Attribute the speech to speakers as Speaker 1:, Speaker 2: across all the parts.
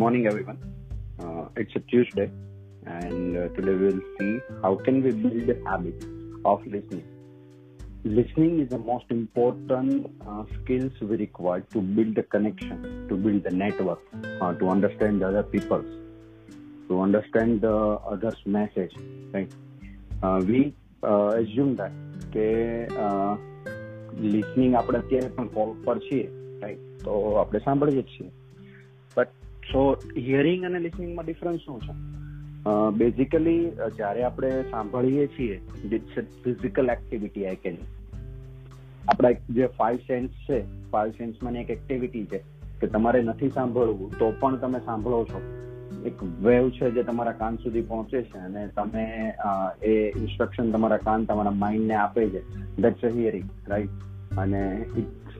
Speaker 1: morning, everyone. Uh, it's a Tuesday, and uh, today we'll see how can we build a habit of listening. Listening is the most important uh, skills we require to build a connection, to build a network, uh, to understand the other people, to understand the others' message. Right? Uh, we uh, assume that કે listening આપણે અત્યારે પણ call પર છીએ right તો આપણે સાંભળીએ જ છીએ બટ સો હિયરિંગ અને લિસનિંગમાં ડિફરન્સ શું છે? બેઝિકલી જ્યારે આપણે સાંભળીએ છીએ ફિઝિકલ એક્ટિવિટી આઈ કેન આપણા જે ફાઈવ સેન્સ છે ફાઈવ સેન્સમાં એક એક્ટિવિટી છે, કે તમારે નથી સાંભળવું, તો પણ તમે સાંભળો છો. એક વેવ છે જે તમારા કાન સુધી પહોંચે છે અને તમે એ ઇન્સ્ટ્રક્શન તમારા કાન, તમારા માઇન્ડને આપે છે. ધેટ્સ અ હિયરિંગ રાઈટ અને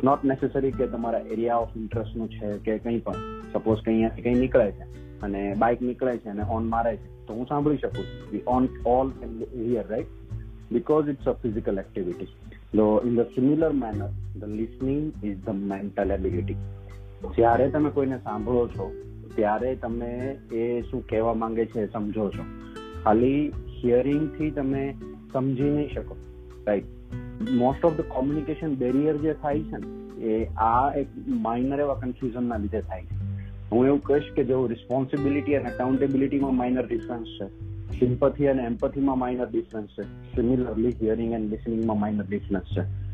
Speaker 1: નોટ નેસેસરી કે તમારા એરિયા ઓફ ઇન્ટરેસ્ટનું છે કે કંઈ પણ. સપોઝ કંઈ અહીંયાથી કંઈ નીકળે છે અને બાઇક નીકળે છે અને હોર્ન મારે છે, તો હું સાંભળી શકું we on all hear right because it's a physical activity તો in the similar manner the listening is the mental ability જ્યારે તમે કોઈને સાંભળો છો, ત્યારે તમે એ શું કહેવા માંગે છે સમજો છો. ખાલી હિયરિંગથી તમે સમજી નહીં શકો. Right most of the communication barrier જે થાય છે એ આ એક માઇનર એવા કન્ફ્યુઝનના લીધે થાય છે. હું એવું કહીશ કે જેવું રિસ્પોન્સિબિલિટી અને અકાઉન્ટેબિલિટીમાં માઇનર ડિફરન્સ છે સિમ્પથી અને એમ્પથીમાં માઇનર ડિફરન્સ છે સિમિલરલી હિયરિંગ એન્ડ લિસનિંગમાં માઇનર ડિફરન્સ છે.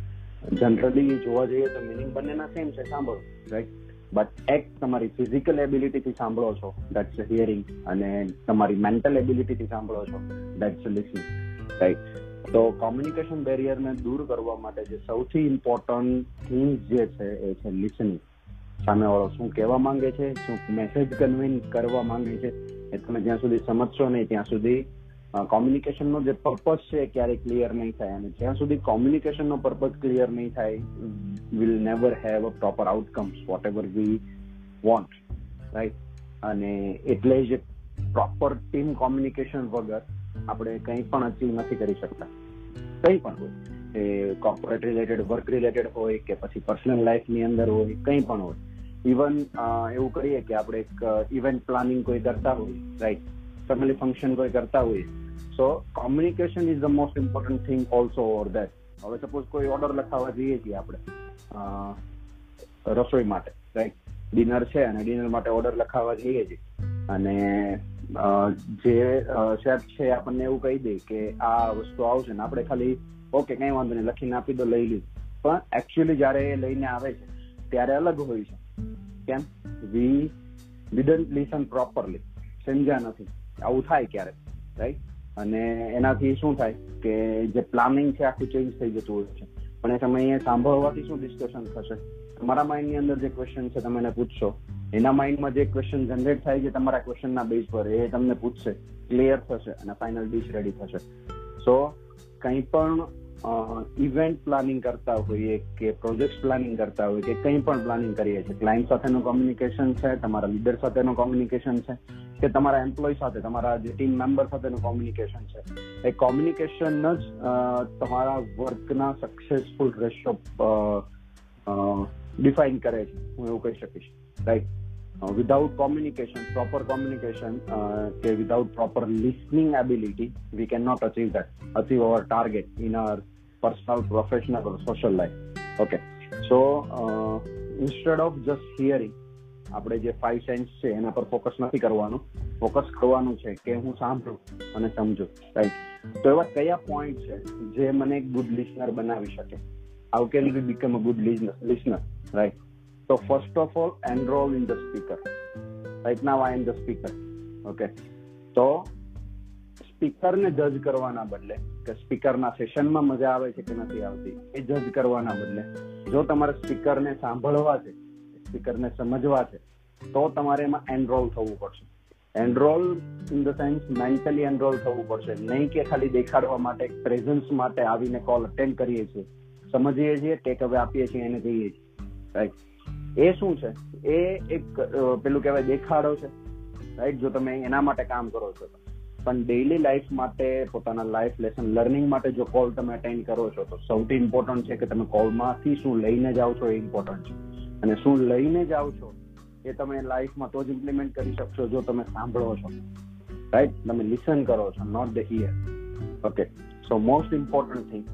Speaker 1: જનરલી જોવા જઈએ તો મિનિંગ બંનેના સેમ છે, સાંભળો રાઈટ બટ એક તમારી ફિઝિકલ એબિલિટીથી સાંભળો છો દેટ્સ હિયરિંગ અને તમારી મેન્ટલ એબિલિટીથી સાંભળો છો દેટ્સ લિસનિંગ રાઈટ તો કોમ્યુનિકેશન બેરિયરને દૂર કરવા માટે જે સૌથી ઇમ્પોર્ટન્ટ થિંગ્સ જે છે એ છે લિસનિંગ સામેવાળો શું કહેવા માંગે છે, શું મેસેજ કન્વે કરવા માંગે છે, એ તમે જ્યાં સુધી સમજશો નહીં ત્યાં સુધી કોમ્યુનિકેશનનો જે પર્પઝ છે ક્યારેય ક્લિયર નહીં થાય અને જ્યાં સુધી કોમ્યુનિકેશનનો પર્પઝ ક્લિયર નહીં થાય will never have a proper outcomes whatever we want right અને એટલે જ પ્રોપર ટીમ કોમ્યુનિકેશન વગર આપણે કંઈ પણ અચીવ નથી કરી શકતા. કંઈ પણ હોય. એ કોર્પોરેટ રિલેટેડ વર્ક રિલેટેડ હોય કે પછી પર્સનલ લાઈફની અંદર હોય, કંઈ પણ હોય. ઇવન એવું કરીએ કે આપણે એક ઇવેન્ટ પ્લાનિંગ કોઈ કરતા હોય રાઈટ ફેમિલી ફંક્શન કોઈ કરતા હોય. So communication is the most important thing also or that હવે સપોઝ કોઈ ઓર્ડર લખાવવા જઈએ છીએ આપણે રસોઈ માટે રાઈટ ડિનર છે અને ડિનર માટે ઓર્ડર લખાવવા જઈએ છીએ. અને જે શેફ છે, આપણને એવું કહી દે કે આ વસ્તુ આવશે ને આપણે ખાલી, ઓકે, કઈ વાંધો નહીં, લખીને આપી દો, લઈ લીધું પણ એકચ્યુઅલી જયારે એ લઈને આવે છે, ત્યારે અલગ હોય છે. કેમ? વી ડિડન્ટ લિસન પ્રોપરલી સમજ્યા નથી. આવું થાય ક્યારેક રાઈટ અને એનાથી શું થાય કે જે પ્લાનિંગ છે, આખું ચેન્જ થઈ જતું હોય છે. પણ એ સમયે સાંભળવાથી શું ડિસ્કશન થશે? તમારા માઇન્ડની અંદર જે ક્વેશ્ચન છે, તમે એને પૂછશો. એના માઇન્ડમાં જે ક્વેશ્ચન જનરેટ થાય છે, તમારા ક્વેશ્ચનના બેઝ પર એ તમને પૂછશે ક્લિયર થશે અને ફાઇનલ ડીશ રેડી થશે. સો કંઈ પણ ઇવેન્ટ પ્લાનિંગ કરતા હોઈએ કે પ્રોજેક્ટ પ્લાનિંગ કરતા હોઈએ કે કંઈ પણ પ્લાનિંગ કરીએ છીએ ક્લાયન્ટ સાથેનું કોમ્યુનિકેશન છે, તમારા લીડર સાથેનું કોમ્યુનિકેશન છે, કે તમારા એમ્પ્લોય સાથે, તમારા જે ટીમ મેમ્બર સાથેનું કોમ્યુનિકેશન છે. એ કોમ્યુનિકેશન જ તમારા વર્કના સક્સેસફુલ રેશિયો ડિફાઇન કરે છે. હું એવું કહી શકીશ. Right without communication proper communication કે without proper listening ability we can not achieve that achieve our target in our personal professional social life okay so instead of just hearing આપણે જે five sense છે, એના પર focus નથી કરવાનું. Focus કરવાનું છે કે હું સાંભળું અને સમજુ રાઈટ તો એવા કયા પોઈન્ટ છે જે મને ગુડ લિસનર બનાવી શકે? How can be become a good listener right તો first of all enroll in the speaker right now I am the speaker okay તો સ્પીકરને જજ કરવાના બદલે, કે સ્પીકરના સેશનમાં મજા આવે છે કે નથી આવતી, એ જજ કરવાના બદલે, જો તમારે સ્પીકરને સાંભળવા છે સ્પીકરને સમજવા છે, તો તમારે એમાં એનરોલ થવું પડશે. Enroll in the sense mentally enroll થવું પડશે. નહીં કે ખાલી દેખાડવા માટે પ્રેઝન્સ માટે આવીને કોલ અટેન્ડ કરીએ છીએ. સમજીએ છીએ ટેક અવે આપીએ છીએ, એને કહીએ છીએ. રાઈટ એ શું છે? એ એક પેલું કહેવાય દેખાડો છે. રાઈટ જો તમે એના માટે કામ કરો છો. પણ ડેઈલી લાઈફ માટે, પોતાના લાઈફ લેસન લર્નિંગ માટે જો કોલ તમે અટેન્ડ કરો છો, તો સૌથી ઇમ્પોર્ટન્ટ છે કે તમે કોલમાંથી શું લઈને જાઓ છો એ ઇમ્પોર્ટન્ટ છે. અને શું લઈને જાઓ છો, એ તમે લાઈફમાં તો જ ઇમ્પ્લિમેન્ટ કરી શકશો જો તમે સાંભળો છો. રાઈટ તમે લિસન કરો છો not the hear okay so most important thing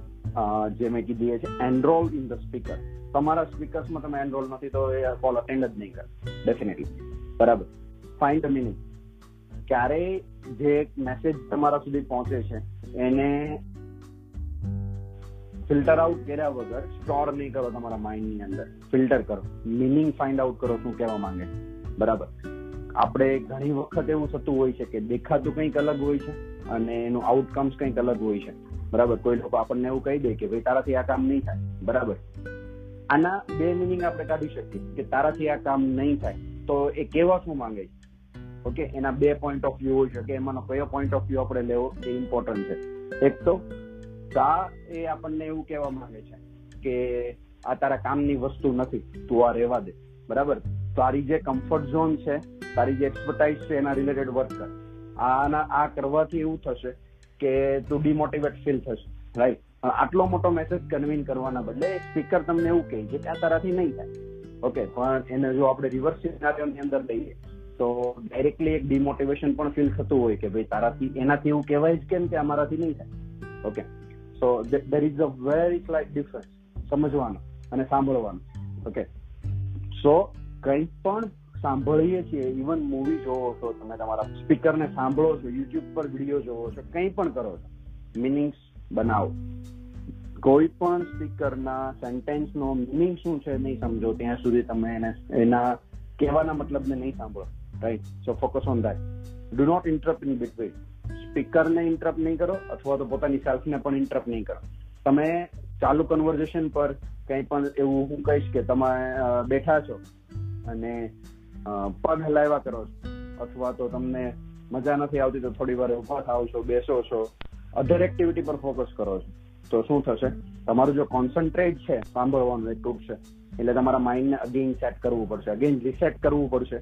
Speaker 1: જે મેં કીધી એ છે એનરોલ ઇન ધ સ્પીકર તમારા સ્પીકર્સમાં તમે એનરોલ નથી તો એ કોલ અટેન્ડ જ નહીં કરે. ડેફિનેટલી બરાબર. ફાઇન્ડ મિનિંગ ક્યારેય જે મેસેજ તમારા સુધી પહોંચે છે, એને ફિલ્ટર આઉટ કર્યા વગર સ્ટોર નહીં કરો તમારા માઇન્ડની અંદર. ફિલ્ટર કરો. મિનિંગ ફાઇન્ડ આઉટ કરો શું કહેવા માંગે બરાબર. આપણે ઘણી વખત એવું થતું હોય છે કે દેખાતું કંઈક અલગ હોય છે અને એનું આઉટકમ્સ કંઈક અલગ હોય છે. બરાબર? કોઈ લોકો આપણને એવું કહી દે કે ભાઈ, તારાથી આ કામ નહીં થાય. બરાબર? આના બે મિનિંગ આપણે કાઢી શકીએ કે તારાથી આ કામ નહીં થાય. તો એ કેવા શું માંગે છે? ઓકે? એના બે પોઈન્ટ ઓફ વ્યૂ હોઈ શકે એમાંનો કયો પોઈન્ટ ઓફ વ્યૂ આપણે લેવો એ ઇમ્પોર્ટન્ટ છે. એક તો કા એ આપણને એવું કહેવા માંગે છે કે, આ તારા કામની વસ્તુ નથી, તું આ રહેવા દે. બરાબર? તારી જે કમ્ફર્ટ ઝોન છે, તારી જે એક્સપર્ટાઇઝ છે, એના રિલેટેડ વર્ક કર. આના, આ કરવાથી એવું થશે કે તું ડિમોટિવેટ ફીલ થશે રાઈટ આટલો મોટો મેસેજ કન્વીન કરવાના બદલે સ્પીકર તમને એવું કહે છે કે આ તારાથી નહીં થાય. ઓકે પણ એને જો આપણે રિવર્સ સિનારીઓની અંદર લઈએ, તો ડાયરેક્ટલી એક ડિમોટિવેશન પણ ફીલ થતું હોય કે ભાઈ તારાથી, એનાથી એવું કહેવાય જ કેમ કે અમારાથી નહીં થાય. Okay so there is a very slight difference સમજવાનું અને સાંભળવાનું. ઓકે સો કંઈ પણ સાંભળીએ છીએ. ઇવન મૂવી જોવો છો, તમે તમારા સ્પીકરને સાંભળો છો યુટ્યુબ પર વીડિયો જોવો છો, કંઈ પણ કરો છો મિનિંગ્સ બનાવો. કોઈ પણ સ્પીકરના સેન્ટેન્સનો મિનિંગ શું છે નહીં સમજો, ત્યાં સુધી તમે એને, એના કહેવાના મતલબને નહીં સાંભળો. Right so focus on that do not interrupt in between સ્પીકરને interrupt નહીં કરો, અથવા તો પોતાની સેલ્ફને પણ ઇન્ટરપ્ટ નહીં કરો. તમે ચાલુ કન્વર્ઝેશન પર કંઈ પણ એવું હું કહીશ કે તમે બેઠા છો અને પગ હલાવ્યા કરો છો. અથવા તો તમને મજા નથી આવતી તો થોડી વાર ઊભા થાવ છો, બેસો છો. અધર એક્ટિવિટી પર ફોકસ કરો છો. તો શું થશે? તમારું જો કોન્સન્ટ્રેટ છે, સાંભળવાનું એ તૂટશે એટલે તમારા માઇન્ડને અગેન સેટ કરવું પડશે. અગેન રિસેટ કરવું પડશે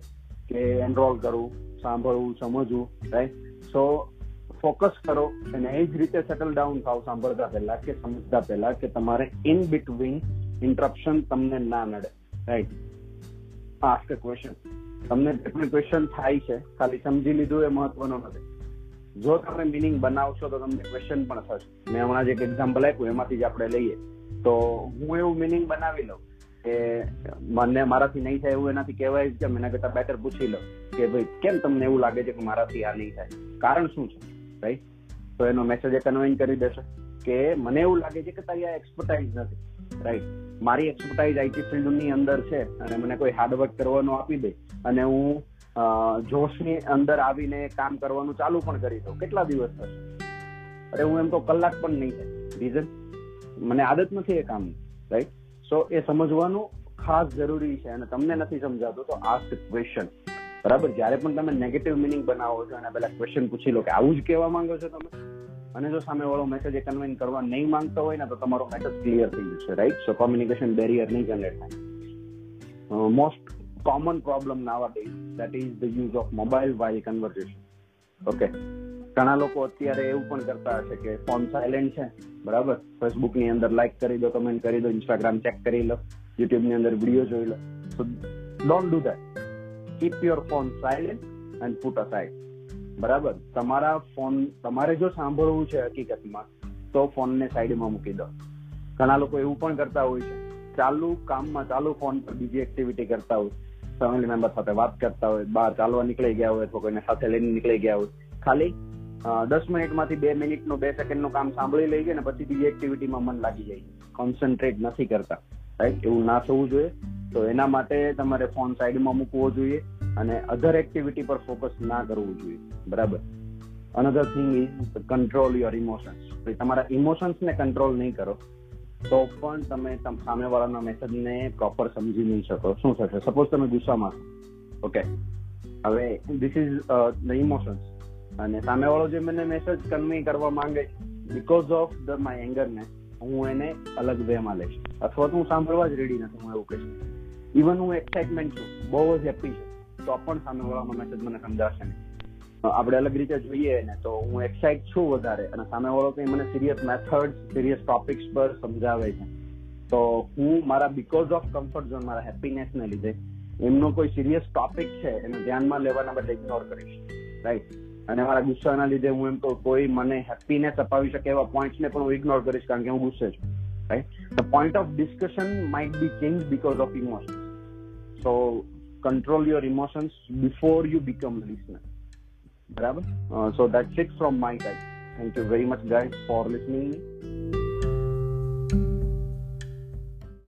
Speaker 1: કે એનરોલ કરવું, સાંભળવું, સમજવું રાઈટ સો ફોકસ કરો અને એ જ રીતે સેટલ ડાઉન થાવ સાંભળતા પહેલા કે સમજતા પહેલા કે તમારે ઇન બિટવીન ઇન્ટરપ્શન તમને ના નડે રાઈટ આસ્ક ક્વેશ્ચન તમને જેટલું ક્વેશ્ચન થાય છે, ખાલી સમજી લીધું એ મહત્વનું નથી. જો તમે મિનિંગ બનાવશો તો તમને ક્વેશ્ચન પણ થશે. મેં હમણાં જે એક્ઝામ્પલ આપ્યું, એમાંથી જ આપણે લઈએ. તો હું એવું મિનિંગ બનાવી લઉં કે મને મારાથી નહીં થાય એવું એનાથી કહેવાય કે એના કરતા બેટર પૂછી લઉં કે ભાઈ, કેમ તમને એવું લાગે છે કે મારાથી આ નહીં થાય? કારણ શું છે? રાઈટ તો એનો મેસેજ એ કન્વેન કરી દેશે કે મને એવું લાગે છે કે તારી આ એક્સપર્ટાઇઝ નથી. રાઈટ મારી એક્સપર્ટાઇઝ આઈટી ફિલ્ડની અંદર છે અને મને કોઈ હાર્ડવર્ક કરવાનું આપી દે અને હું જોશની અંદર આવીને કામ કરવાનું ચાલુ પણ કરી દઉં. કેટલા દિવસ થશે? અરે, હું એમ તો કલાક પણ નહીં થાય. રીઝન મને આદત નથી એ કામની. રાઈટ સો એ સમજવાનું ખાસ જરૂરી છે અને તમને નથી સમજાતું તો આસ્ક ક્વેશ્ચન બરાબર? જ્યારે પણ તમે નેગેટિવ મિનિંગ બનાવો છો અને પેલા ક્વેશ્ચન પૂછી લો કે આવું જ કહેવા માંગો છો તમે? અને જો સામે વાળો મેસેજ એ કન્વિન કરવા નહીં માંગતો હોય ને, તો તમારો મેસેજ ક્લિયર થઈ જશે રાઈટ સો કોમ્યુનિકેશન બેરિયર નહીં જનરેટ થાય. Most common problem nowadays that is the use of mobile while conversation okay ઘણા લોકો અત્યારે એવું પણ કરતા હશે કે ફોન સાયલેન્ટ છે, બરાબર? ફેસબુકની અંદર લાઈક કરી દો કમેન્ટ કરી દો ઇન્સ્ટાગ્રામ ચેક કરી લો યુટ્યુબની અંદર વીડિયો જોઈ લો. So don't do that keep your phone silent and put aside બરાબર? તમારા ફોન, તમારે જો સાંભળવું છે હકીકતમાં, તો ફોનને સાઈડમાં મૂકી દો. ઘણા લોકો એવું પણ કરતા હોય છે. ચાલુ કામમાં ચાલુ ફોન પર બીજી એક્ટિવિટી કરતા હોય. ફેમિલી મેમ્બર સાથે વાત કરતા હોય, બહાર ચાલવા નીકળી ગયા હોય, અથવા કોઈને સાથે લઈને નીકળી ગયા હોય. ખાલી દસ મિનિટમાંથી બે મિનિટનું, બે સેકન્ડનું કામ સાંભળી લઈ જાય ને પછી બીજી એક્ટિવિટીમાં મન લાગી જાય. કોન્સન્ટ્રેટ નથી કરતા. રાઈટ એવું ના થવું જોઈએ. તો એના માટે તમારે ફોન સાઈડમાં મૂકવો જોઈએ. અને અધર એક્ટિવિટી પર ફોકસ ના કરવું જોઈએ. બરાબર? Another thing is control your emotions તમારા ઇમોશન્સને કંટ્રોલ નહીં કરો, તો પણ તમે સામેવાળાના મેસેજને પ્રોપર સમજી નહીં શકો. શું થશે? સપોઝ તમે ગુસ્સામાં છો. ઓકે હવે ધીસ ઇઝ ધ ઇમોશન્સ અને સામેવાળો જે મને મેસેજ કન્વે કરવા માંગે બિકોઝ ઓફ ધ માય એંગરને હું એને અલગ વેમાં લઈશ. અથવા તો હું સાંભળવા જ રેડી નથી, હું એવું કહીશ. ઇવન હું એક્સાઇટમેન્ટ છું, બહુ જ હેપી છું. તો પણ સામેવાળાનો મેસેજ મને સમજાશે આપણે અલગ રીતે જોઈએ ને તો હું એક્સાઇટ છું વધારે અને સામેવાળો કંઈ મને સિરિયસ મેથડ સિરિયસ ટોપિક્સ પર સમજાવે છે. તો હું મારા બીકોઝ ઓફ કમ્ફર્ટ ઝોન મારા હેપીનેસ ને લીધે એમનો કોઈ સિરિયસ ટોપિક છે, એને ધ્યાનમાં લેવાના બદલે ઇગ્નોર કરીશ. રાઈટ અને મારા ગુસ્સાના લીધે હું એમ તો કોઈ મને હેપીનેસ અપાવી શકે એવા પોઈન્ટને પણ હું ઇગ્નોર કરીશ કારણ કે હું ગુસ્સે છું. Right the point of discussion might be change because of emotions so control your emotions before you become a listener. Uh, so that's it from my side. Thank you very much, guys, for listening.